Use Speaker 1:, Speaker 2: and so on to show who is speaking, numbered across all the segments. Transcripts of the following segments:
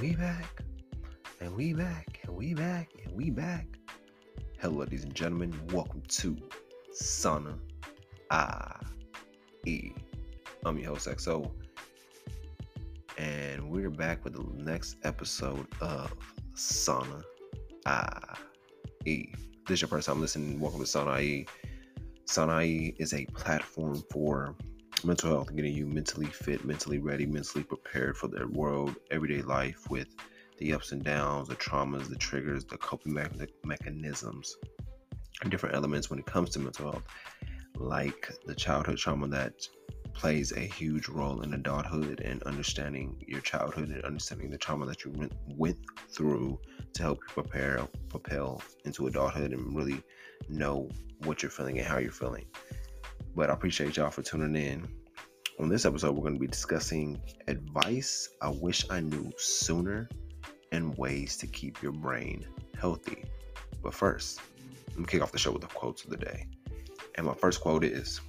Speaker 1: we back, and we back, and we back, and we back. Hello, ladies and gentlemen. Welcome to Sauna I E. I'm your host XO, and we're back with the next episode of Sauna I E. This is your first time listening. Welcome to Sauna IE. Sauna IE is a platform for mental health, getting you mentally fit, mentally ready, mentally prepared for the world, everyday life with the ups and downs, the traumas, the triggers, the coping me- mechanisms, and different elements when it comes to mental health, like the childhood trauma that plays a huge role in adulthood and understanding your childhood and understanding the trauma that you went, went through to help you prepare propel into adulthood and really know what you're feeling and how you're feeling but I appreciate y'all for tuning in. On this episode, we're going to be discussing advice I wish I knew sooner and ways to keep your brain healthy. But first, let me kick off the show with the quotes of the day. And my first quote is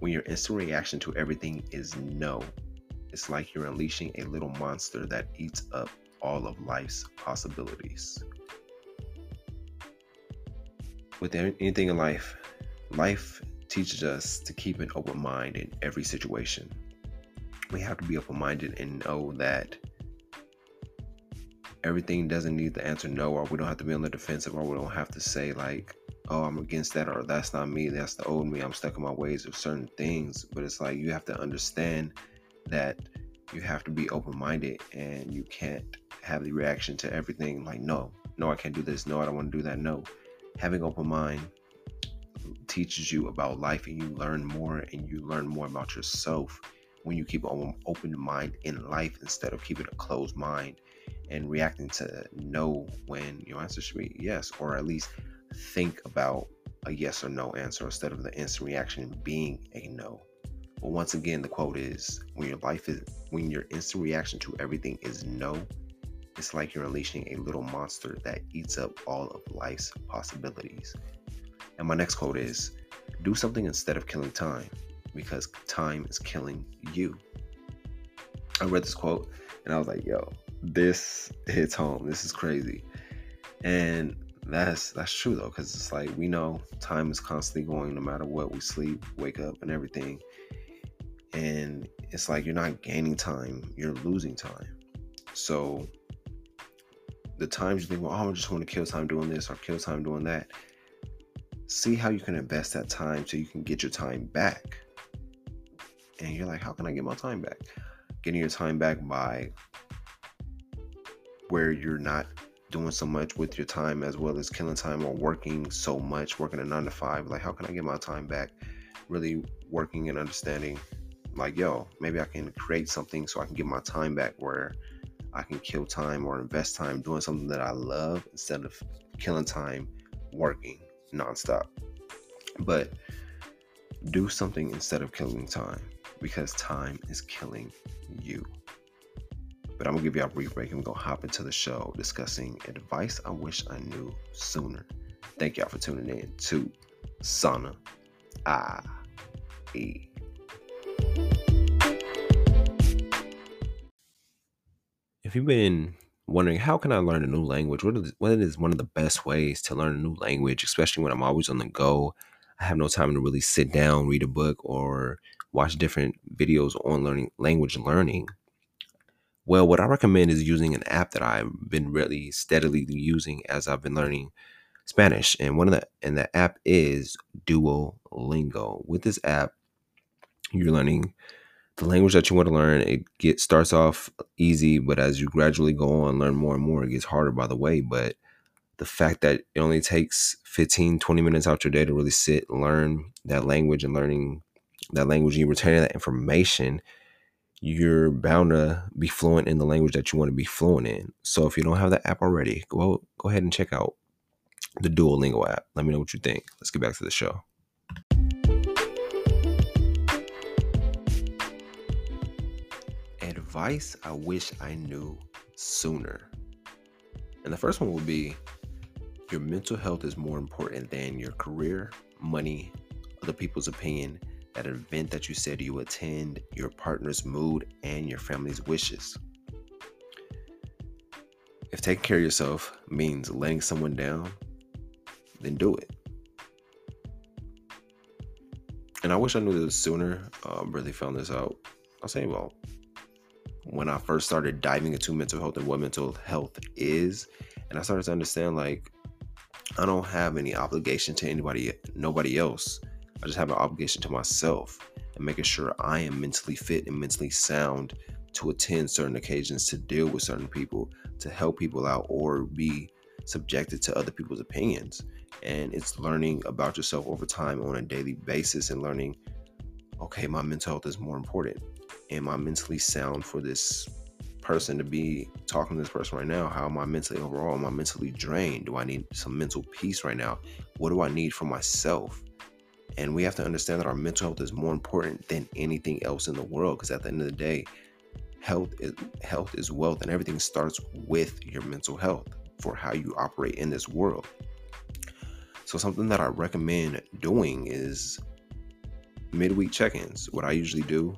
Speaker 1: When your instant reaction to everything is no, it's like you're unleashing a little monster that eats up all of life's possibilities. With anything in life, life teaches us to keep an open mind in every situation. We have to be open minded and know that everything doesn't need the answer no, or we don't have to be on the defensive, or we don't have to say, like, oh, I'm against that, or that's not me, that's the old me, I'm stuck in my ways of certain things. But it's like you have to understand that you have to be open minded and you can't have the reaction to everything like, no, no, I can't do this, no, I don't want to do that, no. Having open mind teaches you about life and you learn more and you learn more about yourself when you keep an open mind in life instead of keeping a closed mind and reacting to no when your answer should be yes or at least think about a yes or no answer instead of the instant reaction being a no. But once again the quote is when your life is when your instant reaction to everything is no it's like you're unleashing a little monster that eats up all of life's possibilities and my next quote is do something instead of killing time because time is killing you. I read this quote and I was like, yo, this hits home. This is crazy. And that's that's true though, because it's like we know time is constantly going no matter what we sleep, wake up, and everything. And it's like you're not gaining time, you're losing time. So the times you think, well, oh, I just want to kill time doing this or kill time doing that, see how you can invest that time so you can get your time back. And you're like, how can I get my time back? Getting your time back by where you're not doing so much with your time as well as killing time or working so much, working a nine to five. Like, how can I get my time back? Really working and understanding, like, yo, maybe I can create something so I can get my time back where I can kill time or invest time doing something that I love instead of killing time working nonstop. But do something instead of killing time because time is killing you. But I'm gonna give you a brief break and we're gonna hop into the show discussing advice I wish I knew sooner. Thank y'all for tuning in to Sauna I E. If you've been wondering how can I learn a new language? What is, what is one of the best ways to learn a new language, especially when I'm always on the go? I have no time to really sit down, read a book, or watch different videos on learning language learning. Well, what I recommend is using an app that I've been really steadily using as I've been learning Spanish. And one of the and the app is Duolingo. With this app, you're learning the language that you want to learn it get starts off easy but as you gradually go on learn more and more it gets harder by the way but the fact that it only takes 15 20 minutes out your day to really sit learn that language and learning that language and you retaining that information you're bound to be fluent in the language that you want to be fluent in. So if you don't have that app already go go ahead and check out the duolingo app. Let me know what you think. Let's get back to the show advice I wish I knew sooner. And the first one will be your mental health is more important than your career, money, other people's opinion, that event that you said you attend, your partner's mood, and your family's wishes. If taking care of yourself means letting someone down, then do it. And I wish I knew this sooner. Uh, really found this out. I'll say, well, when I first started diving into mental health and what mental health is, and I started to understand like I don't have any obligation to anybody, nobody else. I just have an obligation to myself and making sure I am mentally fit and mentally sound to attend certain occasions, to deal with certain people, to help people out, or be subjected to other people's opinions. And it's learning about yourself over time on a daily basis and learning, okay, my mental health is more important. Am I mentally sound for this person to be talking to this person right now? How am I mentally overall? Am I mentally drained? Do I need some mental peace right now? What do I need for myself? And we have to understand that our mental health is more important than anything else in the world because at the end of the day, health is health is wealth and everything starts with your mental health for how you operate in this world. So something that I recommend doing is midweek check-ins. What I usually do,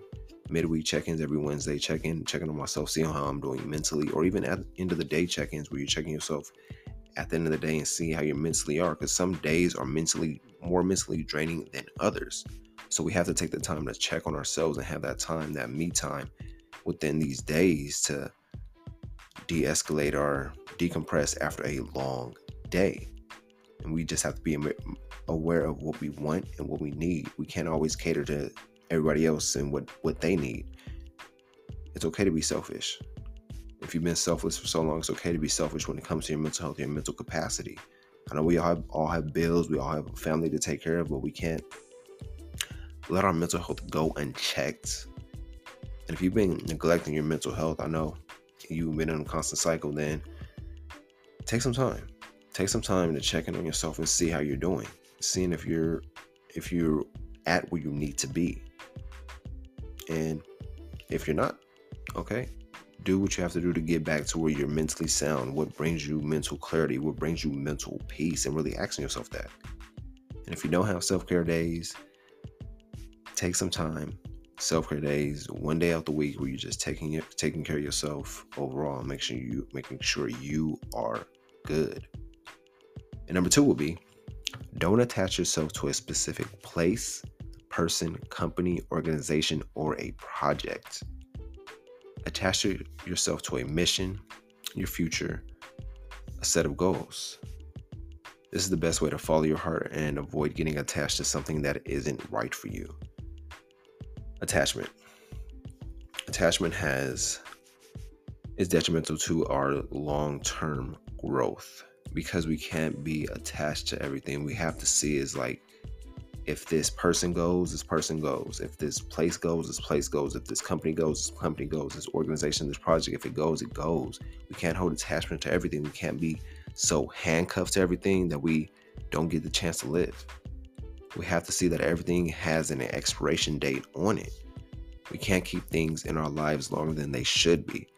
Speaker 1: midweek check-ins every Wednesday, check-in, checking on myself, seeing how I'm doing mentally, or even at the end of the day check-ins where you're checking yourself at the end of the day and see how you mentally are. Because some days are mentally more mentally draining than others. So we have to take the time to check on ourselves and have that time, that me time within these days to de-escalate or decompress after a long day. And we just have to be aware of what we want and what we need. We can't always cater to everybody else and what, what they need. It's okay to be selfish. If you've been selfless for so long, it's okay to be selfish when it comes to your mental health, your mental capacity. I know we all have, all have bills, we all have a family to take care of, but we can't let our mental health go unchecked. And if you've been neglecting your mental health, I know you've been in a constant cycle, then take some time. Take some time to check in on yourself and see how you're doing. Seeing if you're if you're at where you need to be. And if you're not, okay, do what you have to do to get back to where you're mentally sound, what brings you mental clarity, what brings you mental peace, and really asking yourself that. And if you don't have self care days, take some time. Self care days, one day out the week where you're just taking it, taking care of yourself overall, make sure you making sure you are good. And number two will be don't attach yourself to a specific place, person, company, organization, or a project. Attach yourself to a mission, your future, a set of goals. This is the best way to follow your heart and avoid getting attached to something that isn't right for you. Attachment. Attachment has is detrimental to our long-term growth because we can't be attached to everything. We have to see is like if this person goes, this person goes. If this place goes, this place goes. If this company goes, this company goes. This organization, this project, if it goes, it goes. We can't hold attachment to everything. We can't be so handcuffed to everything that we don't get the chance to live. We have to see that everything has an expiration date on it. We can't keep things in our lives longer than they should be.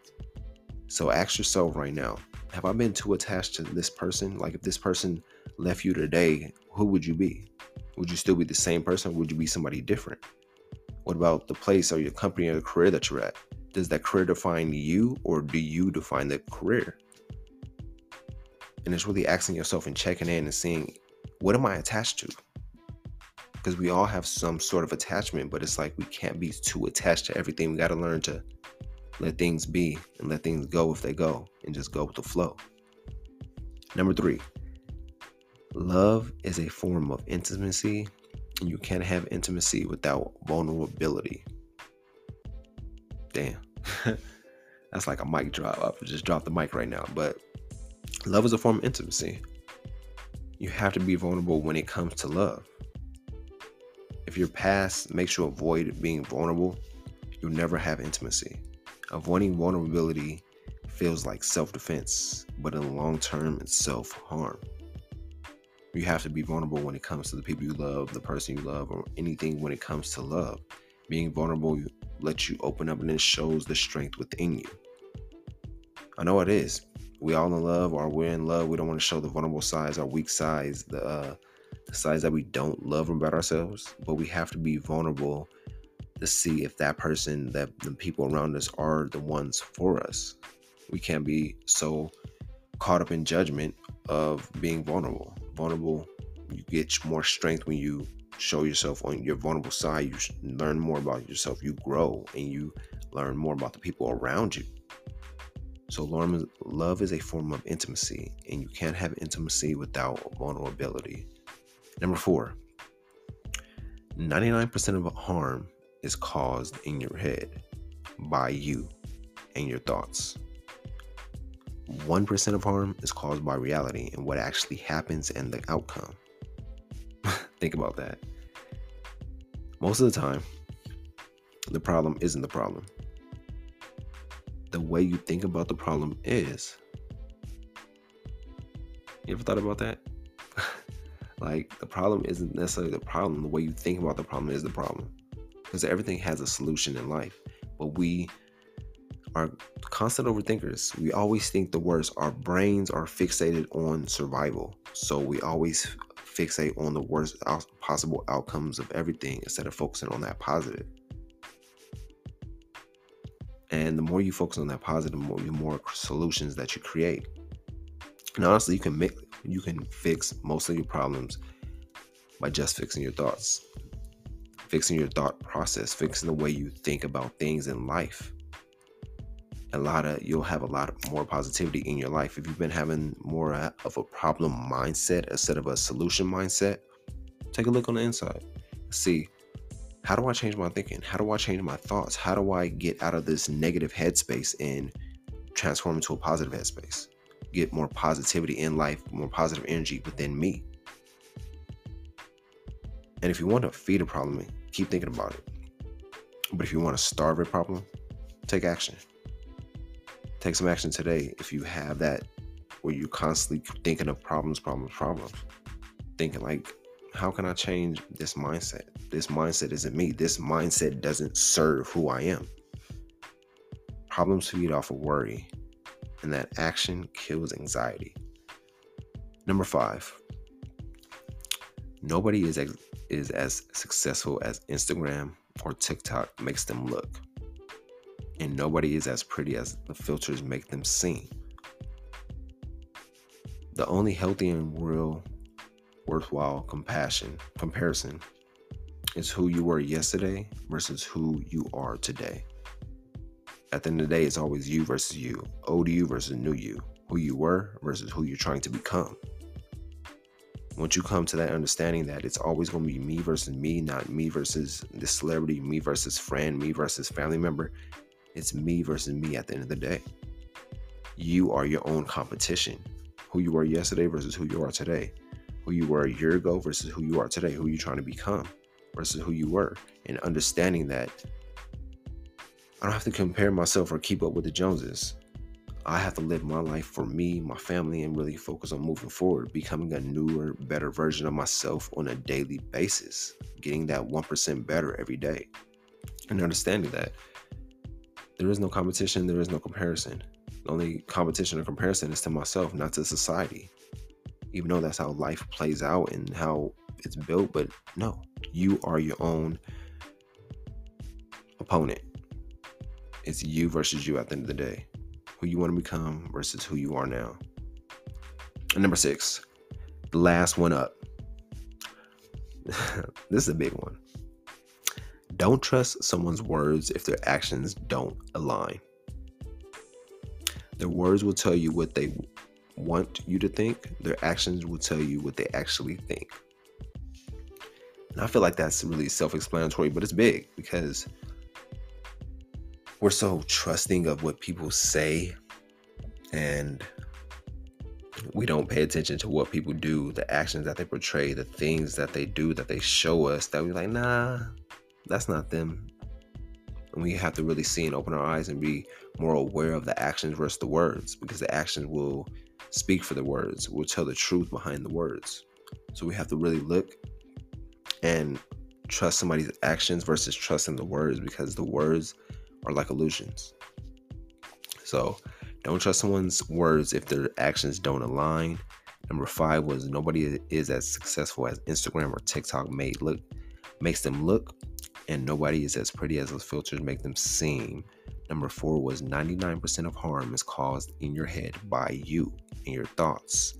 Speaker 1: So ask yourself right now have I been too attached to this person? Like, if this person left you today, who would you be? Would you still be the same person? would you be somebody different? What about the place or your company or the career that you're at? Does that career define you or do you define the career? And it's really asking yourself and checking in and seeing what am I attached to? Because we all have some sort of attachment, but it's like we can't be too attached to everything. We got to learn to let things be and let things go if they go and just go with the flow. Number three, Love is a form of intimacy, and you can't have intimacy without vulnerability. Damn. That's like a mic drop. I just dropped the mic right now. But love is a form of intimacy. You have to be vulnerable when it comes to love. If your past makes you avoid being vulnerable, you'll never have intimacy. Avoiding vulnerability feels like self defense, but in the long term, it's self harm you have to be vulnerable when it comes to the people you love, the person you love, or anything when it comes to love. Being vulnerable lets you open up and it shows the strength within you. I know it is. We all in love or we're in love. We don't want to show the vulnerable sides, our weak sides, the, uh, the sides that we don't love about ourselves. But we have to be vulnerable to see if that person, that the people around us are the ones for us. We can't be so caught up in judgment of being vulnerable. Vulnerable, you get more strength when you show yourself on your vulnerable side. You learn more about yourself. You grow and you learn more about the people around you. So, love is a form of intimacy, and you can't have intimacy without vulnerability. Number four, 99% of harm is caused in your head by you and your thoughts. 1% of harm is caused by reality and what actually happens and the outcome. Think about that. Most of the time, the problem isn't the problem. The way you think about the problem is. You ever thought about that? like, the problem isn't necessarily the problem. The way you think about the problem is the problem. Because everything has a solution in life. But we are constant overthinkers. We always think the worst. Our brains are fixated on survival. So we always fixate on the worst possible outcomes of everything instead of focusing on that positive. And the more you focus on that positive, the more, the more solutions that you create. And honestly, you can make you can fix most of your problems by just fixing your thoughts, fixing your thought process, fixing the way you think about things in life a lot of you'll have a lot more positivity in your life. If you've been having more uh, of a problem mindset instead of a solution mindset take a look on the inside. See how do i change my thinking? How do i change my thoughts? How do i get out of this negative headspace and transform into a positive headspace? Get more positivity in life more positive energy within me. And if you want to feed a problem keep thinking about it. But if you want to starve a problem take action take some action today if you have that where you're constantly thinking of problems, problems, problems. Thinking like, how can I change this mindset? This mindset isn't me. This mindset doesn't serve who I am. Problems feed off of worry, and that action kills anxiety. Number five, nobody is, is as successful as Instagram or TikTok makes them look and nobody is as pretty as the filters make them seem. The only healthy and real worthwhile compassion comparison is who you were yesterday versus who you are today. At the end of the day, it's always you versus you, old you versus new you, who you were versus who you're trying to become. Once you come to that understanding that it's always going to be me versus me, not me versus the celebrity, me versus friend, me versus family member, it's me versus me at the end of the day. You are your own competition. Who you were yesterday versus who you are today. Who you were a year ago versus who you are today. Who you're trying to become versus who you were. And understanding that I don't have to compare myself or keep up with the Joneses. I have to live my life for me, my family, and really focus on moving forward, becoming a newer, better version of myself on a daily basis, getting that 1% better every day. And understanding that there is no competition, there is no comparison. The only competition or comparison is to myself, not to society. Even though that's how life plays out and how it's built, but no, you are your own opponent. It's you versus you at the end of the day. Who you want to become versus who you are now. And number six, the last one up. this is a big one. Don't trust someone's words if their actions don't align. Their words will tell you what they want you to think, their actions will tell you what they actually think. And I feel like that's really self explanatory, but it's big because we're so trusting of what people say and we don't pay attention to what people do, the actions that they portray, the things that they do that they show us that we're like, nah, that's not them. And we have to really see and open our eyes and be more aware of the actions versus the words because the actions will speak for the words, will tell the truth behind the words. So we have to really look and trust somebody's actions versus trusting the words because the words are like illusions. So don't trust someone's words if their actions don't align. Number five was nobody is as successful as Instagram or TikTok made look makes them look and nobody is as pretty as those filters make them seem. Number four was 99% of harm is caused in your head by you and your thoughts.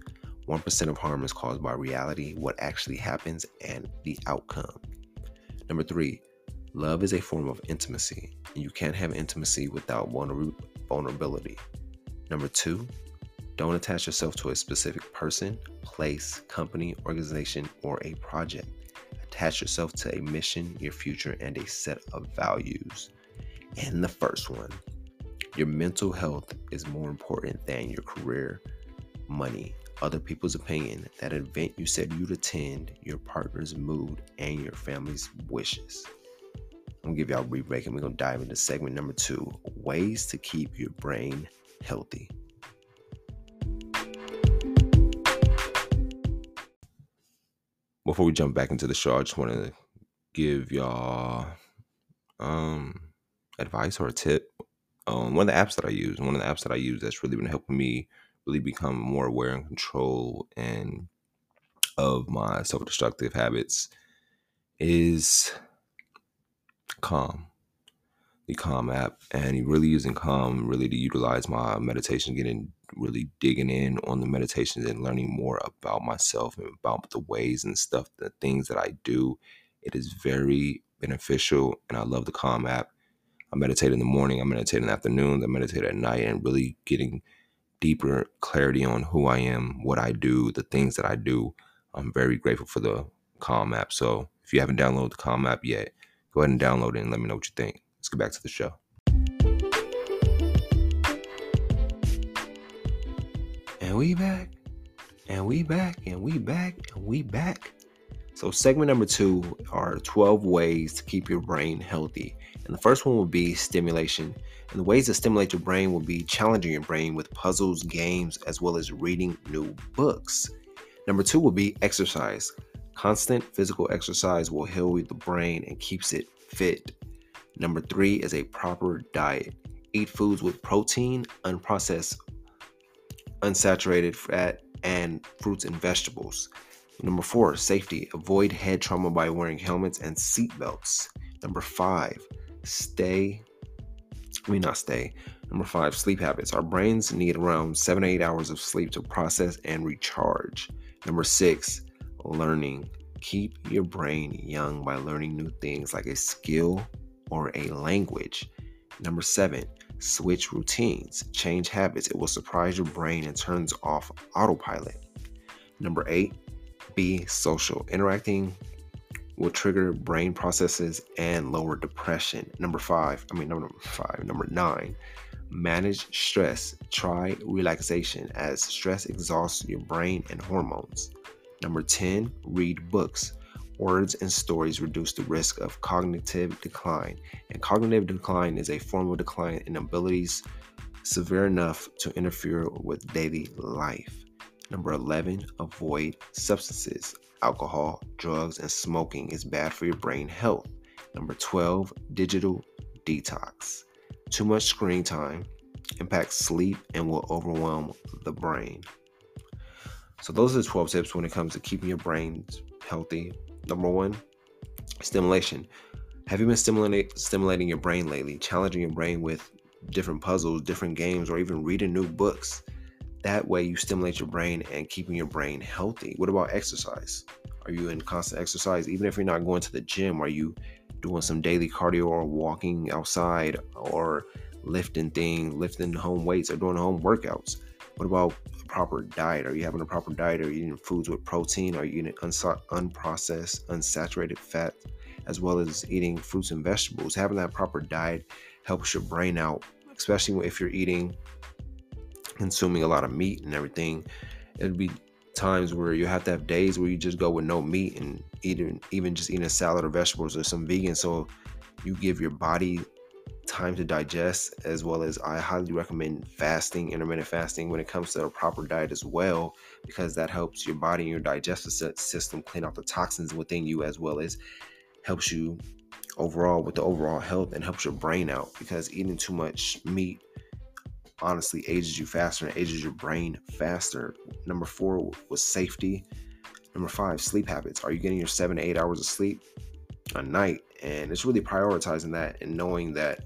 Speaker 1: 1% of harm is caused by reality, what actually happens, and the outcome. Number three, love is a form of intimacy. And you can't have intimacy without vulnerability. Number two, don't attach yourself to a specific person, place, company, organization, or a project. Attach yourself to a mission, your future, and a set of values. And the first one, your mental health is more important than your career, money, other people's opinion, that event you said you'd attend, your partner's mood, and your family's wishes. I'm gonna give y'all a brief break and we're gonna dive into segment number two ways to keep your brain healthy. Before we jump back into the show, I just want to give y'all um, advice or a tip on one of the apps that I use. One of the apps that I use that's really been helping me really become more aware and control and of my self-destructive habits is Calm, the Calm app, and really using Calm really to utilize my meditation, getting really digging in on the meditations and learning more about myself and about the ways and stuff, the things that I do. It is very beneficial, and I love the Calm app. I meditate in the morning, I meditate in the afternoon, I meditate at night, and really getting deeper clarity on who I am, what I do, the things that I do. I'm very grateful for the Calm app. So if you haven't downloaded the Calm app yet, go ahead and download it and let me know what you think. Let's get back to the show. And we back, and we back, and we back, and we back. So, segment number two are 12 ways to keep your brain healthy. And the first one will be stimulation. And the ways to stimulate your brain will be challenging your brain with puzzles, games, as well as reading new books. Number two will be exercise. Constant physical exercise will heal the brain and keeps it fit. Number three is a proper diet. Eat foods with protein, unprocessed, unsaturated fat, and fruits and vegetables. Number four, safety. Avoid head trauma by wearing helmets and seat belts. Number five, stay, mean, not stay. Number five, sleep habits. Our brains need around seven to eight hours of sleep to process and recharge. Number six, learning. Keep your brain young by learning new things like a skill or a language. Number seven, switch routines, change habits. It will surprise your brain and turns off autopilot. Number eight, be social. Interacting will trigger brain processes and lower depression. Number five, I mean, number five, number nine, manage stress. Try relaxation as stress exhausts your brain and hormones. Number 10, read books. Words and stories reduce the risk of cognitive decline. And cognitive decline is a form of decline in abilities severe enough to interfere with daily life. Number 11, avoid substances alcohol, drugs, and smoking is bad for your brain health. Number 12, digital detox. Too much screen time impacts sleep and will overwhelm the brain. So, those are the 12 tips when it comes to keeping your brain healthy. Number one, stimulation. Have you been stimulating, stimulating your brain lately? Challenging your brain with different puzzles, different games, or even reading new books? That way, you stimulate your brain and keeping your brain healthy. What about exercise? Are you in constant exercise? Even if you're not going to the gym, are you doing some daily cardio or walking outside or lifting things, lifting home weights or doing home workouts? What about proper diet? Are you having a proper diet? Are you eating foods with protein? Are you eating unprocessed, unsaturated fat, as well as eating fruits and vegetables? Having that proper diet helps your brain out, especially if you're eating consuming a lot of meat and everything, it'd be times where you have to have days where you just go with no meat and eating even just eating a salad or vegetables or some vegan. So you give your body time to digest as well as I highly recommend fasting, intermittent fasting when it comes to a proper diet as well, because that helps your body and your digestive system clean out the toxins within you as well as helps you overall with the overall health and helps your brain out because eating too much meat honestly ages you faster and ages your brain faster. Number four was safety. Number five, sleep habits. Are you getting your seven to eight hours of sleep a night? And it's really prioritizing that and knowing that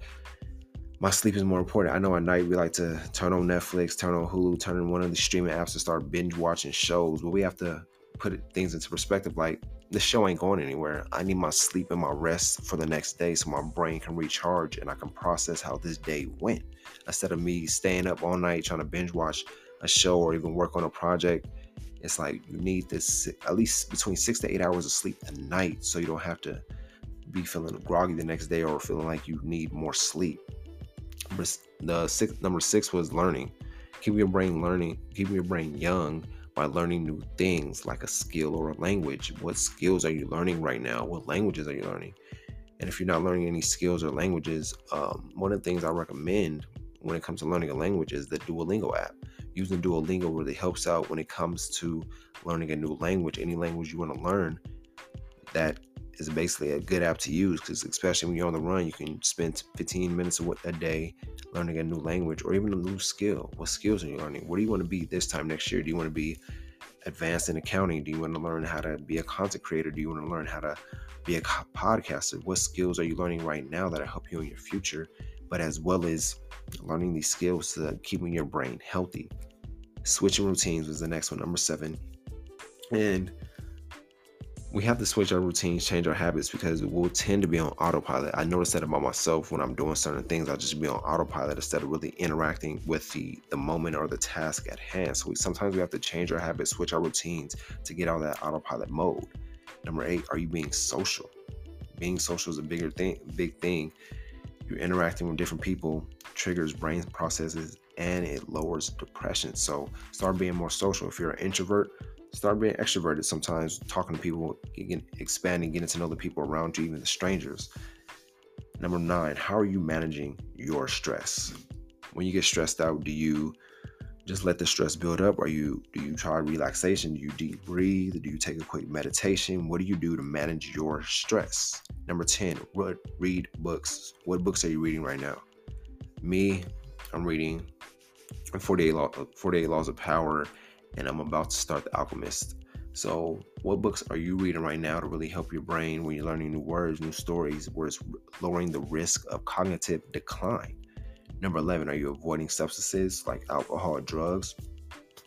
Speaker 1: my sleep is more important. I know at night we like to turn on Netflix, turn on Hulu, turn on one of the streaming apps and start binge watching shows, but we have to put things into perspective. Like this show ain't going anywhere. I need my sleep and my rest for the next day so my brain can recharge and I can process how this day went. Instead of me staying up all night trying to binge watch a show or even work on a project, it's like you need this at least between six to eight hours of sleep a night so you don't have to be feeling groggy the next day or feeling like you need more sleep. The six, number six was learning. Keep your brain learning, keep your brain young by learning new things like a skill or a language. What skills are you learning right now? What languages are you learning? And if you're not learning any skills or languages, um, one of the things I recommend when it comes to learning a language is the Duolingo app. Using Duolingo really helps out when it comes to learning a new language, any language you want to learn. That is basically a good app to use because, especially when you're on the run, you can spend 15 minutes a day learning a new language or even a new skill. What skills are you learning? What do you want to be this time next year? Do you want to be advanced in accounting? Do you want to learn how to be a content creator? Do you want to learn how to be a podcaster? What skills are you learning right now that will help you in your future? But as well as learning these skills to keeping your brain healthy. Switching routines was the next one, number seven. And we have to switch our routines, change our habits because we'll tend to be on autopilot. I notice that about myself when I'm doing certain things. I'll just be on autopilot instead of really interacting with the the moment or the task at hand. So we, sometimes we have to change our habits, switch our routines to get out of that autopilot mode. Number eight, are you being social? Being social is a bigger thing, big thing. You're interacting with different people, triggers brain processes, and it lowers depression. So start being more social. If you're an introvert, start being extroverted sometimes, talking to people, getting, expanding, getting to know the people around you, even the strangers. Number nine, how are you managing your stress? When you get stressed out, do you just let the stress build up? Or you do you try relaxation? Do you deep breathe? Do you take a quick meditation? What do you do to manage your stress? Number 10, what read books. What books are you reading right now? Me, I'm reading 48, Law, 48 Laws of Power and I'm about to start The Alchemist. So, what books are you reading right now to really help your brain when you're learning new words, new stories, where it's lowering the risk of cognitive decline? Number 11, are you avoiding substances like alcohol drugs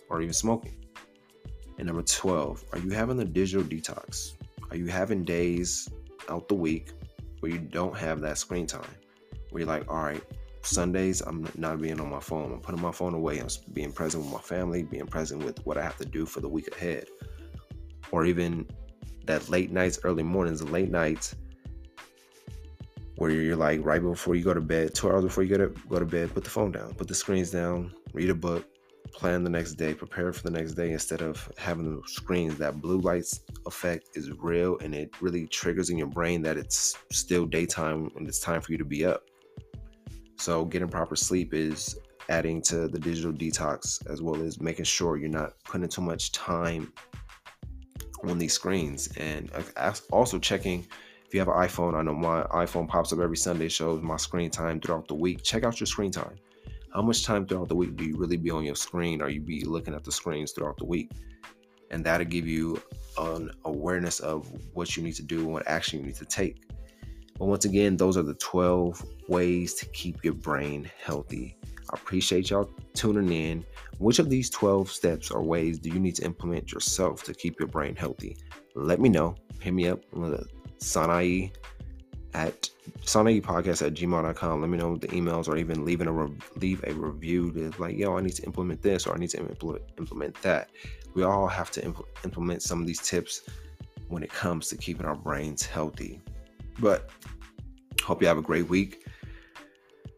Speaker 1: or even smoking? And number 12, are you having a digital detox? Are you having days out the week where you don't have that screen time? Where you're like, all right, Sundays, I'm not being on my phone. I'm putting my phone away. I'm being present with my family, being present with what I have to do for the week ahead. Or even that late nights, early mornings, late nights where you're like right before you go to bed, two hours before you go to go to bed, put the phone down, put the screens down, read a book, plan the next day, prepare for the next day instead of having the screens. That blue lights effect is real and it really triggers in your brain that it's still daytime and it's time for you to be up. So, getting proper sleep is adding to the digital detox as well as making sure you're not putting too much time on these screens and uh, also checking if you have an iphone i know my iphone pops up every sunday shows my screen time throughout the week check out your screen time how much time throughout the week do you really be on your screen Are you be looking at the screens throughout the week and that'll give you an awareness of what you need to do and what action you need to take but once again, those are the 12 ways to keep your brain healthy. I appreciate y'all tuning in. Which of these 12 steps or ways do you need to implement yourself to keep your brain healthy? Let me know. Hit me up Sanai at Sanai podcast at gmail.com. Let me know the emails or even leaving a re- leave a review to like, yo, I need to implement this or I need to implement, implement that. We all have to impl- implement some of these tips when it comes to keeping our brains healthy. But hope you have a great week.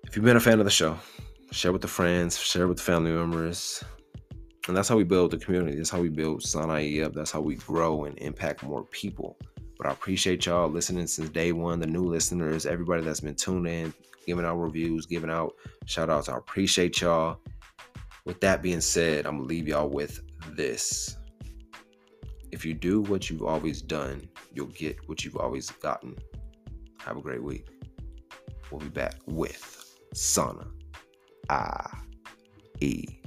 Speaker 1: If you've been a fan of the show, share with the friends, share with the family members. And that's how we build the community. That's how we build Sanai up. That's how we grow and impact more people. But I appreciate y'all listening since day one, the new listeners, everybody that's been tuning in, giving out reviews, giving out shout outs. I appreciate y'all. With that being said, I'm gonna leave y'all with this. If you do what you've always done, you'll get what you've always gotten. Have a great week. We'll be back with Sana I E.